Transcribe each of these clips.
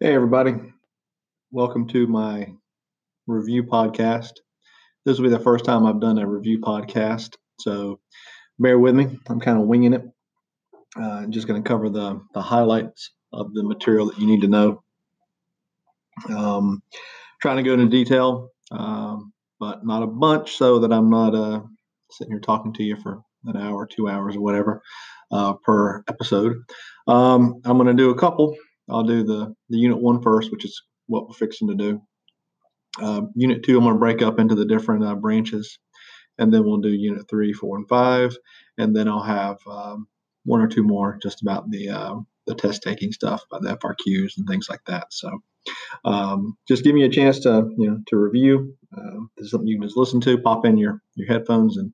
Hey, everybody. Welcome to my review podcast. This will be the first time I've done a review podcast, so bear with me. I'm kind of winging it. Uh, I'm just going to cover the, the highlights of the material that you need to know. Um, trying to go into detail, um, but not a bunch so that I'm not uh, sitting here talking to you for an hour, two hours, or whatever uh, per episode. Um, I'm going to do a couple I'll do the, the unit one first, which is what we're fixing to do. Uh, unit two, I'm going to break up into the different uh, branches, and then we'll do unit three, four, and five, and then I'll have um, one or two more just about the uh, the test taking stuff, about the FRQs and things like that. So, um, just give me a chance to you know to review. Uh, this is something you can just listen to, pop in your your headphones, and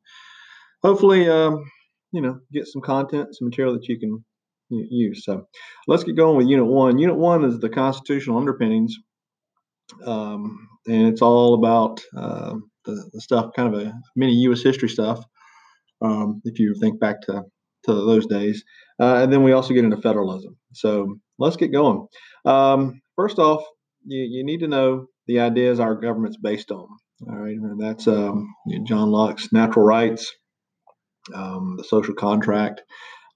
hopefully, um, you know, get some content, some material that you can use. So let's get going with Unit 1. Unit 1 is the constitutional underpinnings, um, and it's all about uh, the, the, stuff, kind of a mini U.S. history stuff, um, if you think back to, to those days. Uh, and then we also get into federalism. So let's get going. Um, first off, you, you need to know the ideas our government's based on. All right, and that's um, John Locke's natural rights, um, the social contract,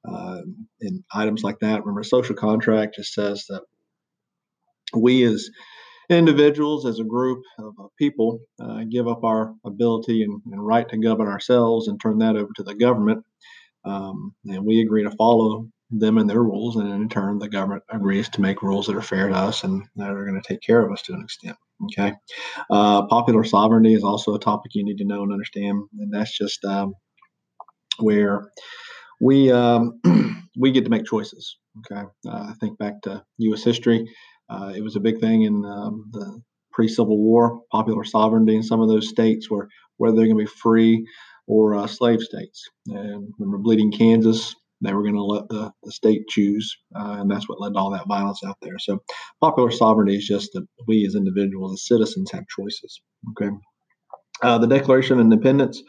uh, and items like that. Remember, social contract just says that we as individuals, as a group of people, uh, give up our ability and, and, right to govern ourselves and turn that over to the government. Um, and we agree to follow them and their rules, and in turn, the government agrees to make rules that are fair to us and that are going to take care of us to an extent. Okay. Uh, popular sovereignty is also a topic you need to know and understand, and that's just um, where we um, we get to make choices. Okay, uh, I think back to U.S. history. Uh, it was a big thing in um, the pre-Civil War, popular sovereignty in some of those states where whether they're going to be free or uh, slave states. And remember, Bleeding Kansas, they were going to let the, the state choose, uh, and that's what led to all that violence out there. So, popular sovereignty is just that we as individuals, as citizens, have choices. Okay. Uh, the Declaration of Independence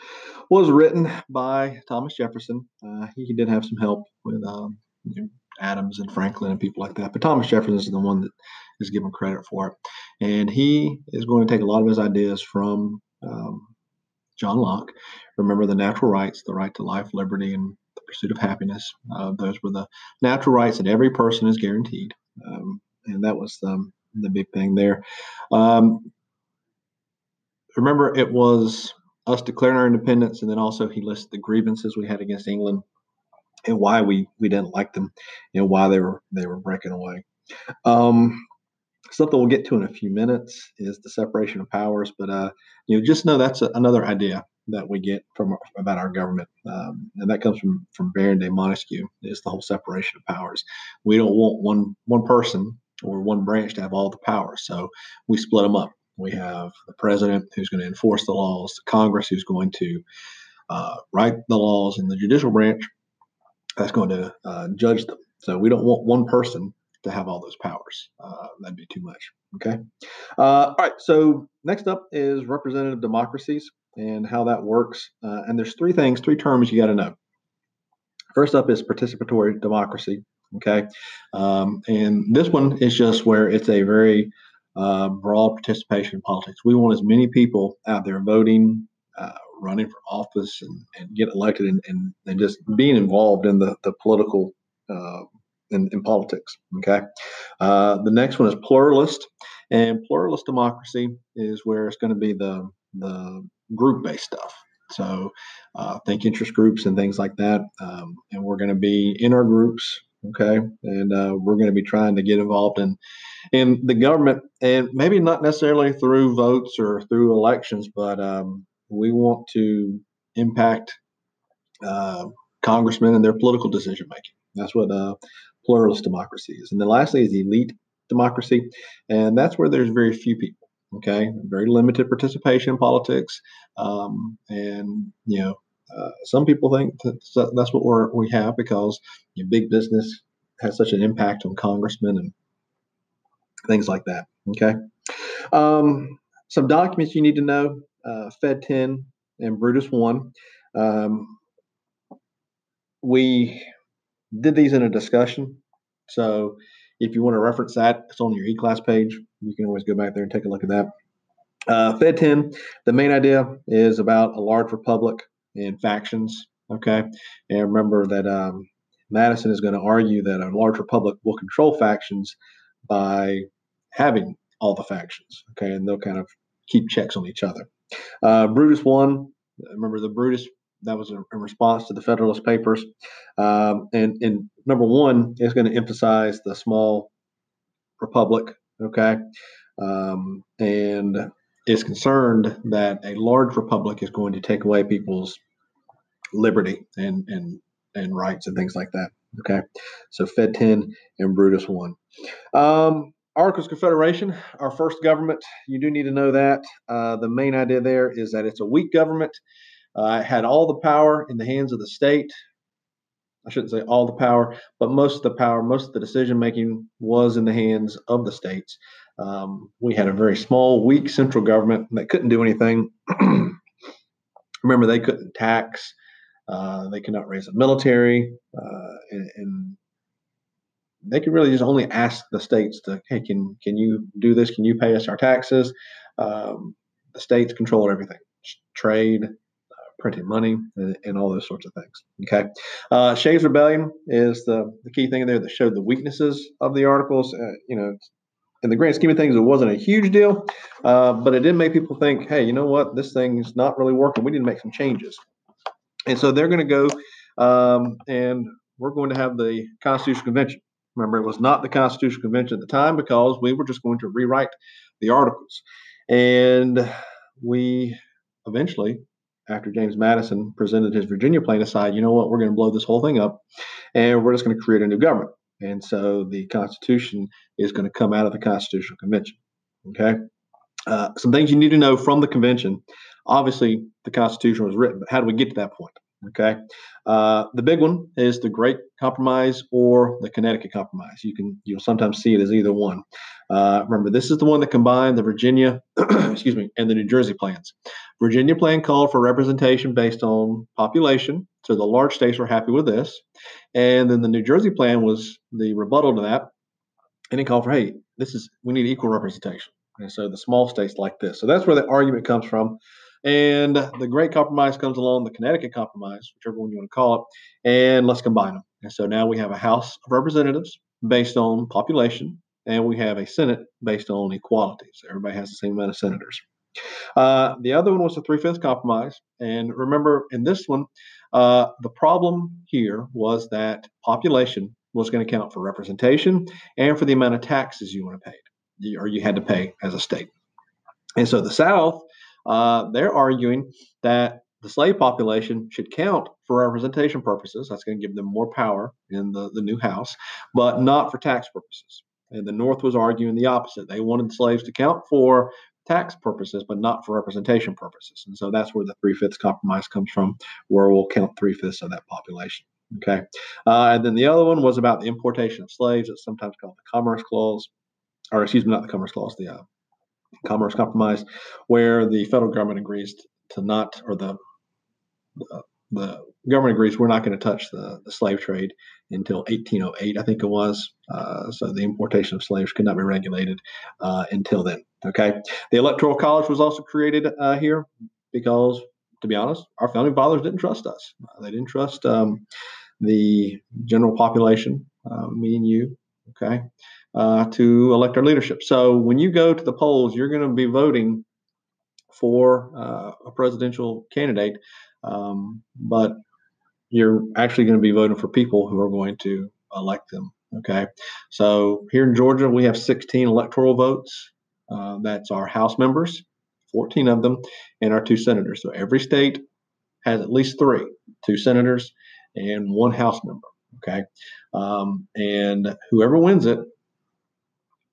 was written by Thomas Jefferson. Uh, he did have some help with um, you know, Adams and Franklin and people like that, but Thomas Jefferson is the one that is given credit for it. And he is going to take a lot of his ideas from um, John Locke. Remember the natural rights, the right to life, liberty, and the pursuit of happiness. Uh, those were the natural rights that every person is guaranteed. Um, and that was um, the big thing there. Um, remember, it was us declaring our independence, and then also he listed the grievances we had against England and why we we didn't like them, and why they were they were breaking away. Um, something we'll get to in a few minutes is the separation of powers, but uh, you know, just know that's a, another idea that we get from about our government, um, and that comes from from Baron de Montesquieu. Is the whole separation of powers. We don't want one one person or one branch to have all the power, so we split them up. We have the president who's going to enforce the laws, the Congress who's going to uh, write the laws, and the judicial branch that's going to uh, judge them. So we don't want one person to have all those powers. Uh, that'd be too much. Okay. Uh, all right. So next up is representative democracies and how that works. Uh, and there's three things, three terms you got to know. First up is participatory democracy. Okay. Um, and this one is just where it's a very uh, broad participation in politics. We want as many people out there voting, uh, running for office, and, and get elected, and, and, and, just being involved in the the political uh, in, in, politics. Okay. Uh, the next one is pluralist, and pluralist democracy is where it's going to be the the group based stuff. So, uh, think interest groups and things like that. Um, and we're going to be in our groups okay and uh, we're going to be trying to get involved in in the government and maybe not necessarily through votes or through elections but um, we want to impact uh, congressmen and their political decision making that's what uh, pluralist democracy is. And then lastly is elite democracy, and that's where there's very few people. Okay, very limited participation in politics, um, and you know uh, some people think that that's what we're, we have because you know, big business has such an impact on congressmen and things like that. Okay. Um, some documents you need to know uh, Fed 10 and Brutus 1. Um, we did these in a discussion. So if you want to reference that, it's on your e class page. You can always go back there and take a look at that. Uh, Fed 10, the main idea is about a large republic and factions. Okay. And remember that um, Madison is going to argue that a large republic will control factions by having all the factions. Okay. And they'll kind of keep checks on each other. Uh, Brutus 1, remember the Brutus, that was a response to the Federalist Papers. Um, and, and number one is going to emphasize the small republic. Okay. Um, and is concerned that a large republic is going to take away people's liberty and and and rights and things like that. Okay, so Fed 10 and Brutus 1. Um, Articles Confederation, our first government, you do need to know that. Uh, the main idea there is that it's a weak government. Uh, it had all the power in the hands of the state. I shouldn't say all the power, but most of the power, most of the decision making was in the hands of the states. Um, we had a very small, weak central government that couldn't do anything. Remember, they couldn't tax, uh, they could not raise a military, uh, and, and, they could really just only ask the states to, hey, can can you do this? Can you pay us our taxes? Um, the states control everything, trade, uh, printing money, and, and, all those sorts of things. Okay, uh, Shays Rebellion is the the key thing there that showed the weaknesses of the articles. Uh, you know, in the grand scheme of things, it wasn't a huge deal, uh, but it did make people think, hey, you know what? This thing's not really working. We need to make some changes. And so they're going to go um, and we're going to have the Constitutional Convention. Remember, it was not the Constitutional Convention at the time because we were just going to rewrite the articles. And we eventually, after James Madison presented his Virginia plan, decided, you know what, we're going to blow this whole thing up and we're just going to create a new government. And so the Constitution is going to come out of the Constitutional Convention. Okay. Uh, some things you need to know from the convention. Obviously, the Constitution was written, but how do we get to that point? Okay. Uh, the big one is the Great Compromise or the Connecticut Compromise. You can you'll sometimes see it as either one. Uh, remember, this is the one that combined the Virginia, excuse me, and the New Jersey plans. Virginia plan called for representation based on population, so the large states were happy with this, and then the New Jersey plan was the rebuttal to that, and it called for hey, this is we need equal representation. And so the small states like this. So that's where the argument comes from. And the Great Compromise comes along, the Connecticut Compromise, whichever one you want to call it, and let's combine them. And so now we have a House of Representatives based on population, and we have a Senate based on equality. So everybody has the same amount of senators. Uh, the other one was the Three Fifths Compromise. And remember, in this one, uh, the problem here was that population was going to count for representation and for the amount of taxes you want to pay, or you had to pay as a state. And so the South uh, they're arguing that the slave population should count for representation purposes. That's going to give them more power in the, the new House, but not for tax purposes. And the North was arguing the opposite. They wanted slaves to count for tax purposes, but not for representation purposes. And so that's where the three fifths compromise comes from, where we'll count three fifths of that population. Okay. Uh, and then the other one was about the importation of slaves. It's sometimes called the Commerce Clause, or excuse me, not the Commerce Clause, the uh, Commerce Compromise, where the federal government agrees to not, or the the, the government agrees we're not going to touch the, the slave trade until 1808, I think it was. Uh, so the importation of slaves could not be regulated uh, until then. Okay. The Electoral College was also created uh, here because, to be honest, our founding fathers didn't trust us. they didn't trust um, the general population, uh, me and you. Okay uh, to elect our leadership. So when you go to the polls, you're going to be voting for uh, a presidential candidate, um, but you're actually going to be voting for people who are going to elect them. Okay. So here in Georgia, we have 16 electoral votes. Uh, that's our House members, 14 of them, and our two senators. So every state has at least three two senators and one House member. Okay, um, and whoever wins it,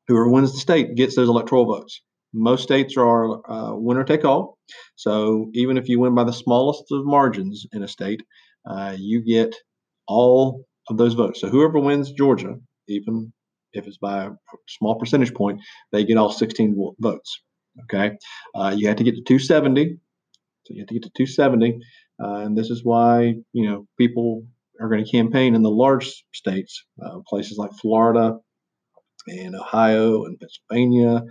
whoever wins the state gets those electoral votes. Most states are uh, winner take all. So even if you win by the smallest of margins in a state, uh, you get all of those votes. So whoever wins Georgia, even if it's by a small percentage point, they get all 16 votes. Okay, uh, you have to get to 270. So you have to get to 270, uh, and this is why you know people are going to campaign in the large states, uh, places like Florida and Ohio and Pennsylvania,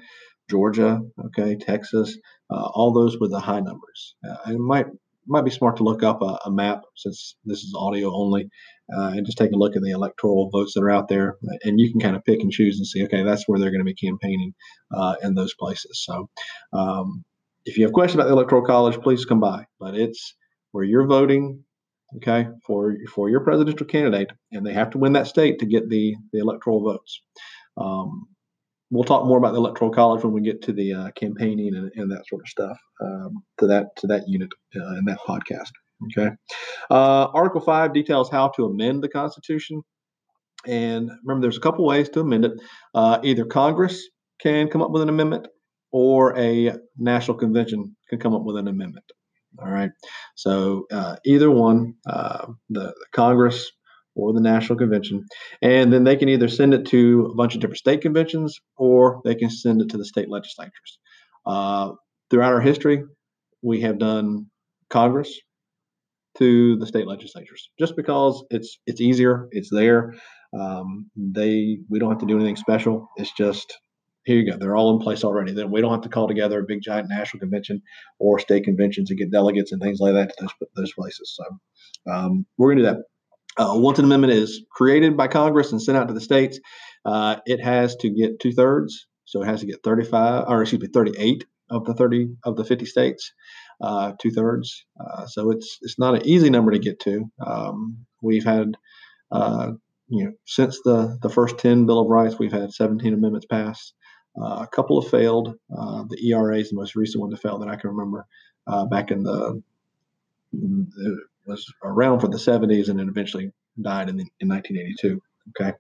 Georgia, okay, Texas, uh, all those with the high numbers. Uh, it might might be smart to look up a, a map since this is audio only uh, and just take a look at the electoral votes that are out there. And you can kind of pick and choose and see, okay, that's where they're going to be campaigning uh, in those places. So um, if you have questions about the Electoral College, please come by. But it's where you're voting, okay, for for your presidential candidate, and they have to win that state to get the the electoral votes. Um, we'll talk more about the electoral college when we get to the uh, campaigning and, and, that sort of stuff um, to that to that unit uh, in that podcast. Okay. Uh, Article five details how to amend the Constitution, and remember, there's a couple ways to amend it. Uh, either Congress can come up with an amendment, or a national convention can come up with an amendment. All right. So uh, either one, uh, the, the Congress or the National Convention. And then they can either send it to a bunch of different state conventions or they can send it to the state legislatures. Uh, throughout our history, we have done Congress to the state legislatures just because it's it's easier, it's there. Um, they we don't have to do anything special. It's just here you go. They're all in place already. Then we don't have to call together a big giant national convention or state conventions and get delegates and things like that to those, those places. So um, we're going to do that. Uh, once an amendment is created by Congress and sent out to the states, uh, it has to get two thirds. So it has to get 35, or excuse me, 38 of the 30 of the 50 states, uh, two thirds. Uh, so it's it's not an easy number to get to. Um, we've had, uh, you know, since the the first 10 Bill of Rights, we've had 17 amendments passed. Uh, a couple have failed. the ERA is the most recent one to fail that I can remember back in the was around for the 70s and then eventually died in, the, in 1982. Okay.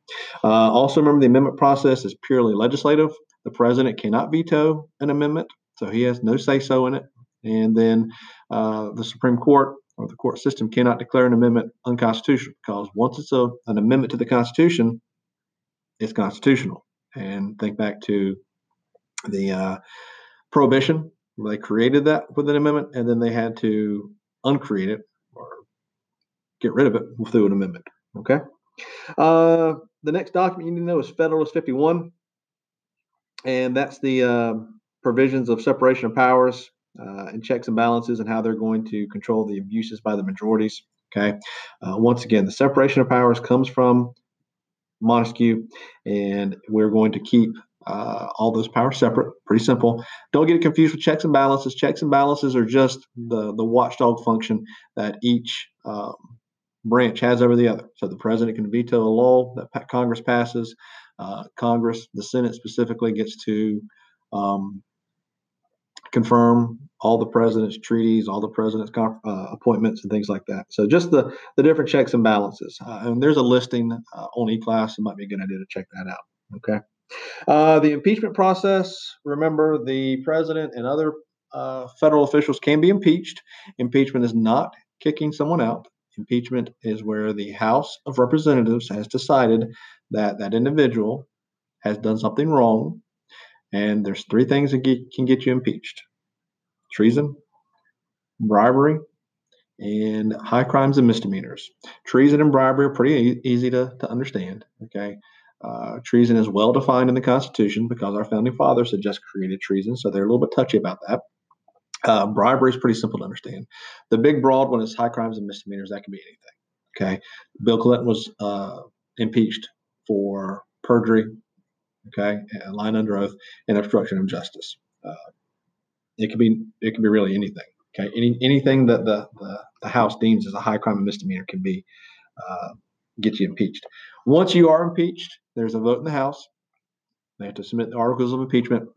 Uh, also, remember the amendment process is purely legislative. The president cannot veto an amendment, so he has no say so in it. And then uh, the Supreme Court or the court system cannot declare an amendment unconstitutional because once it's a, an amendment to the Constitution, it's constitutional. And think back to the uh, prohibition. They created that with an amendment, and then they had to uncreate it get rid of it through an amendment. Okay. Uh, the next document you need to know is Federalist 51, and that's the uh, provisions of separation of powers uh, and checks and balances and how they're going to control the abuses by the majorities. Okay. Uh, once again, the separation of powers comes from Montesquieu, and we're going to keep uh, all those powers separate. Pretty simple. Don't get confused with checks and balances. Checks and balances are just the the watchdog function that each um, branch has over the other. So the president can veto a law that Congress passes. Uh, Congress, the Senate specifically, gets to um, confirm all the president's treaties, all the president's uh, appointments, and things like that. So just the the different checks and balances. Uh, and there's a listing uh, on eClass. It might be a good idea to check that out. Okay. Uh, the impeachment process. Remember, the president and other uh, federal officials can be impeached. Impeachment is not kicking someone out. Impeachment is where the House of Representatives has decided that that individual has done something wrong, and there's three things that get, can get you impeached: treason, bribery, and high crimes and misdemeanors. Treason and bribery are pretty e- easy to, to understand. Okay. Uh, treason is well defined in the Constitution because our founding fathers had just created treason, so they're a little bit touchy about that. Uh, bribery is pretty simple to understand. The big broad one is high crimes and misdemeanors. That can be anything. Okay. Bill Clinton was uh, impeached for perjury, okay, lying under oath, and obstruction of justice. Uh, it could be it can be really anything. Okay. Any anything that the, the, the House deems as a high crime and misdemeanor can be uh, get you impeached. Once you are impeached, there's a vote in the House. They have to submit the articles of impeachment.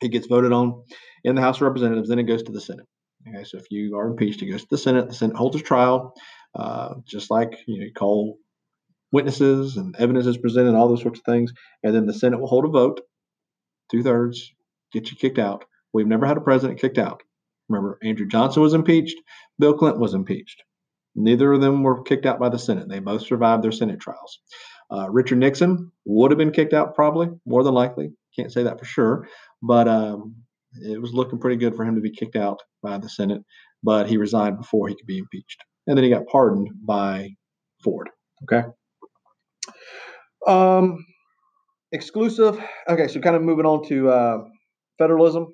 It gets voted on in the House of Representatives, then it goes to the Senate. Okay, so if you are impeached, it goes to the Senate. The Senate holds a trial, uh, just like you, know, you call witnesses and evidence is presented, all those sorts of things, and then the Senate will hold a vote, two thirds, get you kicked out. We've never had a president kicked out. Remember, Andrew Johnson was impeached, Bill Clinton was impeached. Neither of them were kicked out by the Senate. They both survived their Senate trials. Uh, Richard Nixon would have been kicked out, probably, more than likely. Can't say that for sure, but um, it was looking pretty good for him to be kicked out by the Senate. But he resigned before he could be impeached, and then he got pardoned by Ford. Okay. Um, exclusive. Okay, so kind of moving on to uh, federalism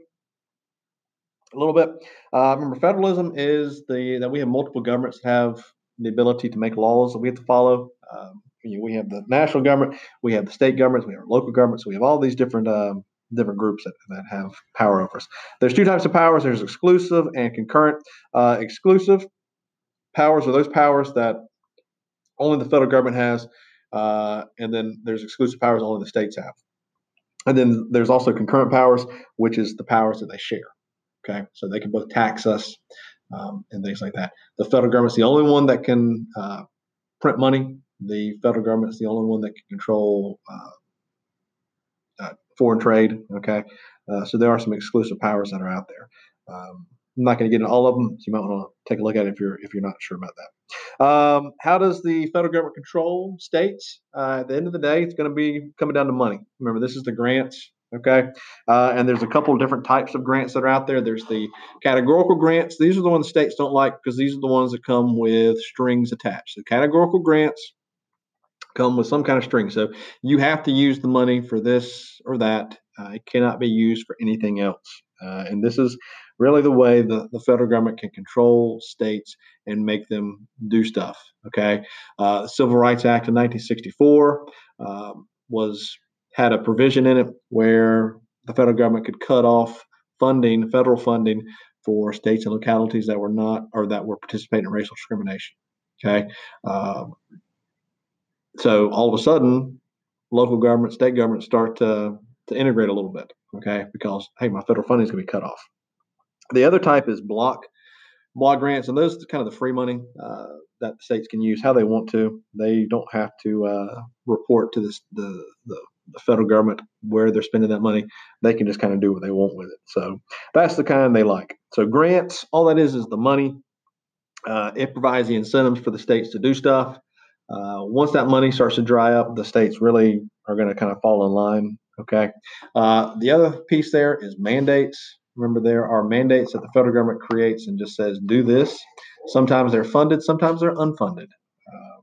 a little bit. Uh, remember, federalism is the that we have multiple governments have the ability to make laws that we have to follow. Um, we have the national government, we have the state governments, we have local governments, we have all these different um, different groups that, that have power over us. There's two types of powers. There's exclusive and concurrent. Uh, exclusive powers are those powers that only the federal government has, uh, and then there's exclusive powers only the states have. And then there's also concurrent powers, which is the powers that they share. Okay, so they can both tax us um, and things like that. The federal government's the only one that can uh, print money. The federal government is the only one that can control uh, foreign trade. Okay, uh, so there are some exclusive powers that are out there. Um, I'm not going to get into all of them. So you might want to take a look at it if you're if you're not sure about that. Um, how does the federal government control states? Uh, at the end of the day, it's going to be coming down to money. Remember, this is the grants. Okay, uh, and there's a couple of different types of grants that are out there. There's the categorical grants. These are the ones states don't like because these are the ones that come with strings attached. So categorical grants come with some kind of string. So you have to use the money for this or that. Uh, it cannot be used for anything else. Uh, and this is really the way the, the federal government can control states and make them do stuff. Okay, uh, Civil Rights Act of 1964 um, was had a provision in it where the federal government could cut off funding, federal funding for states and localities that were not or that were participating in racial discrimination. Okay, um, so all of a sudden, local government, state government start to to integrate a little bit. Okay, because hey, my federal funding is going to be cut off. The other type is block block grants, and those are kind of the free money uh, that states can use how they want to. They don't have to uh, report to this, the, the the federal government where they're spending that money. They can just kind of do what they want with it. So that's the kind they like. So grants, all that is is the money. Uh, it provides the incentives for the states to do stuff. Uh, once that money starts to dry up, the states really are going to kind of fall in line. Okay. Uh, the other piece there is mandates. Remember, there are mandates that the federal government creates and just says, do this. Sometimes they're funded, sometimes they're unfunded. Um,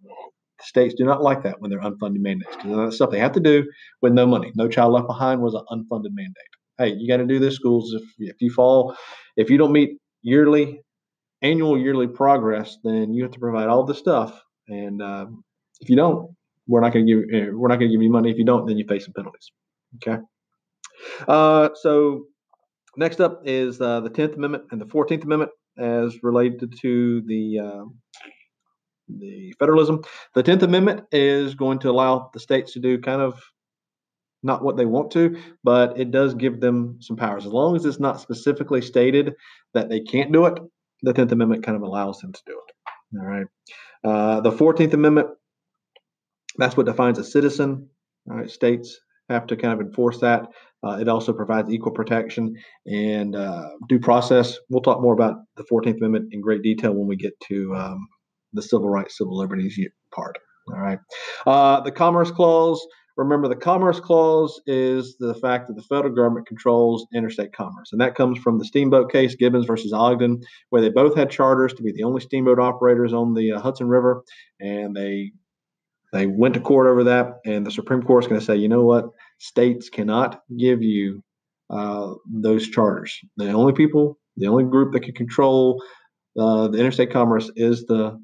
states do not like that when they're unfunded mandates because that's stuff they have to do with no money. No Child Left Behind was an unfunded mandate. Hey, you got to do this, schools. If, if you fall, if you don't meet yearly, annual yearly progress, then you have to provide all the stuff. And uh, if you don't, we're not going to give eh, we're not going to give you money. If you don't, then you face some penalties. Okay. Uh, so Next up is uh, the Tenth Amendment and the Fourteenth Amendment as related to the uh, the federalism. The Tenth Amendment is going to allow the states to do kind of not what they want to, but it does give them some powers. As long as it's not specifically stated that they can't do it, the Tenth Amendment kind of allows them to do it. All right. Uh, the Fourteenth Amendment, that's what defines a citizen. All right, states have to kind of enforce that. Uh, it also provides equal protection and uh, due process. We'll talk more about the 14th Amendment in great detail when we get to um, the civil rights, civil liberties part. All right. Uh, the Commerce Clause. Remember, the Commerce Clause is the fact that the federal government controls interstate commerce. And that comes from the steamboat case, Gibbons versus Ogden, where they both had charters to be the only steamboat operators on the uh, Hudson River. And they they went to court over that, and the Supreme Court is going to say, you know what? States cannot give you uh, those charters. The only people, the only group that can control uh, the interstate commerce is the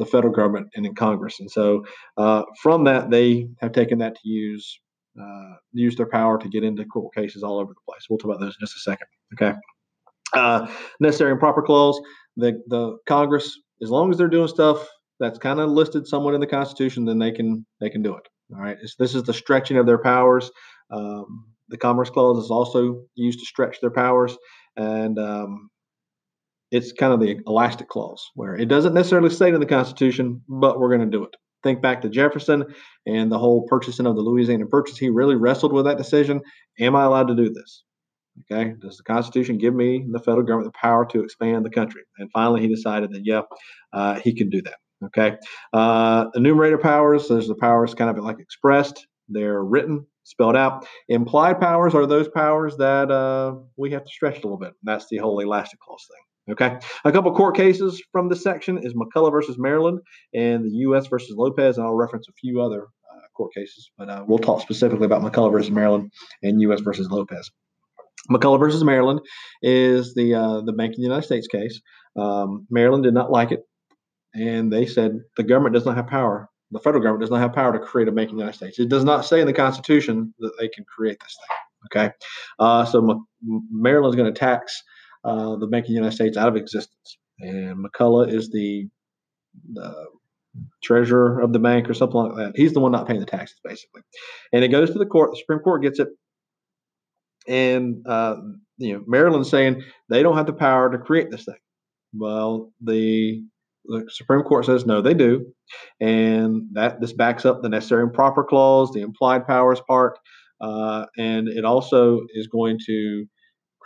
the federal government and in Congress. And so, uh, from that, they have taken that to use uh, use their power to get into court cases all over the place. We'll talk about those in just a second. Okay. Uh, necessary and proper clause. The the Congress, as long as they're doing stuff that's kind of listed somewhat in the Constitution, then they can they can do it. All right. It's, this is the stretching of their powers. Um, the Commerce Clause is also used to stretch their powers, and um, it's kind of the elastic clause where it doesn't necessarily state in the Constitution, but we're going to do it. think back to Jefferson and the whole purchasing of the Louisiana Purchase. He really wrestled with that decision. Am I allowed to do this? Okay. Does the Constitution give me, the federal government, the power to expand the country? And finally, he decided that, yeah, uh, he can do that. Okay. Uh, enumerated powers, there's the powers kind of like expressed, they're written, spelled out. Implied powers are those powers that uh, we have to stretch a little bit. That's the whole elastic clause thing. Okay. A couple court cases from this section is McCulloch versus Maryland and the U.S. versus Lopez. And I'll reference a few other uh, court cases, but uh, we'll talk specifically about McCulloch versus Maryland and U.S. versus Lopez. McCulloch versus Maryland is the uh, the Bank of the United States case. Um, Maryland did not like it, and they said the government does not have power. The federal government does not have power to create a bank of the United States. It does not say in the Constitution that they can create this thing. Okay, uh, so M- Maryland is going to tax uh, the Bank of the United States out of existence, and McCulloch is the, the treasurer of the bank or something like that. He's the one not paying the taxes, basically. And it goes to the court. The Supreme Court gets it and uh, you know Maryland's saying they don't have the power to create this thing. Well, the the Supreme Court says no, they do, and that this backs up the necessary and proper clause, the implied powers part, uh, and it also is going to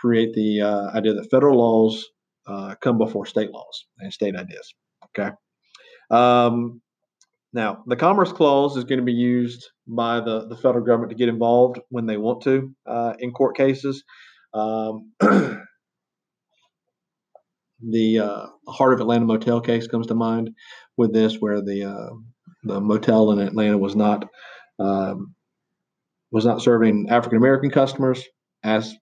create the uh, idea that federal laws uh, come before state laws and state ideas. Okay. Um, now, the Commerce Clause is going to be used by the, the federal government to get involved when they want to uh, in court cases. Um, the uh, Heart of Atlanta motel case comes to mind with this, where the uh, the motel in Atlanta was not um, was not serving African American customers as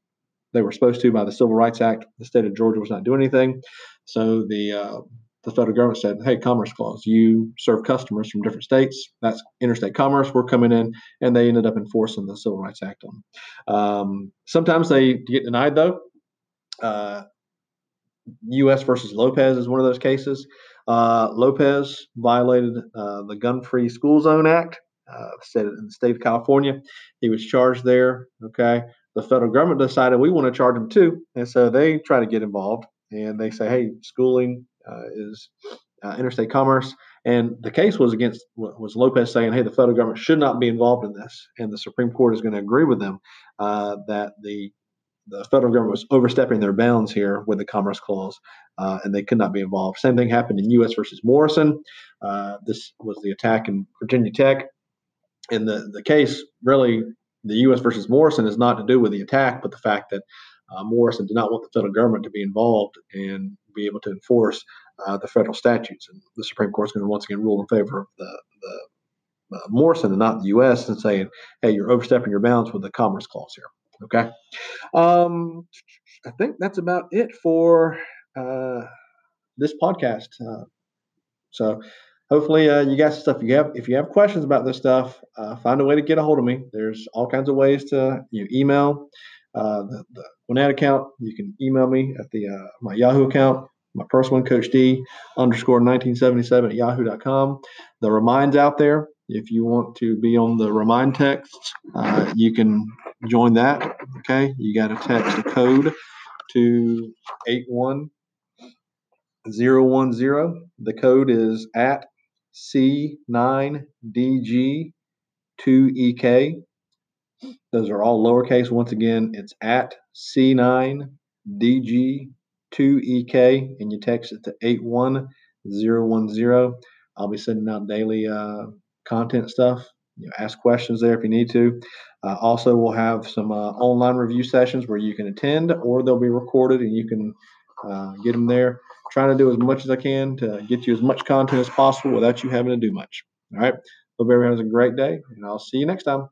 they were supposed to by the Civil Rights Act. The state of Georgia was not doing anything, so the uh, the federal government said, "Hey, Commerce Clause, you serve customers from different states. That's interstate commerce. We're coming in," and they ended up enforcing the Civil Rights Act on. Um, sometimes they get denied though. Uh, U.S. versus Lopez is one of those cases. Uh, Lopez violated uh, the Gun-Free School Zone Act, uh, said it in the state of California. He was charged there. Okay, the federal government decided we want to charge them too, and so they try to get involved and they say, "Hey, schooling uh, is uh, interstate commerce. And the case was against was Lopez saying, "Hey, the federal government should not be involved in this," and the Supreme Court is going to agree with them uh, that the the federal government was overstepping their bounds here with the Commerce Clause, uh, and they could not be involved. Same thing happened in U.S. versus Morrison. Uh, this was the attack in Virginia Tech, and the the case really the U.S. versus Morrison is not to do with the attack, but the fact that uh, Morrison did not want the federal government to be involved and be able to enforce uh, the federal statutes. And the Supreme Court is going to once again rule in favor of the, the uh, Morrison and not the U.S. and saying, hey, you're overstepping your bounds with the Commerce Clause here. Okay. Um, I think that's about it for uh, this podcast. Uh, so hopefully uh, you got stuff. If you have if you have questions about this stuff, uh, find a way to get a hold of me. There's all kinds of ways to you know, email uh, the, Gwinnett account. You can email me at the uh, my Yahoo account, my personal one, Coach D underscore 1977 at yahoo.com. The reminds out there. If you want to be on the remind texts, uh, you can join that. Okay, you got to text the code to 81010. The code is at C9DG2EK. Those are all lowercase. Once again, it's at C9DG2EK, and you text it to 81010. I'll be sending out daily uh, content stuff. You know, ask questions there if you need to. Uh, also, we'll have some uh, online review sessions where you can attend, or they'll be recorded and you can uh, get them there. Trying to do as much as I can to get you as much content as possible without you having to do much. All right. Hope everyone has a great day, and I'll see you next time.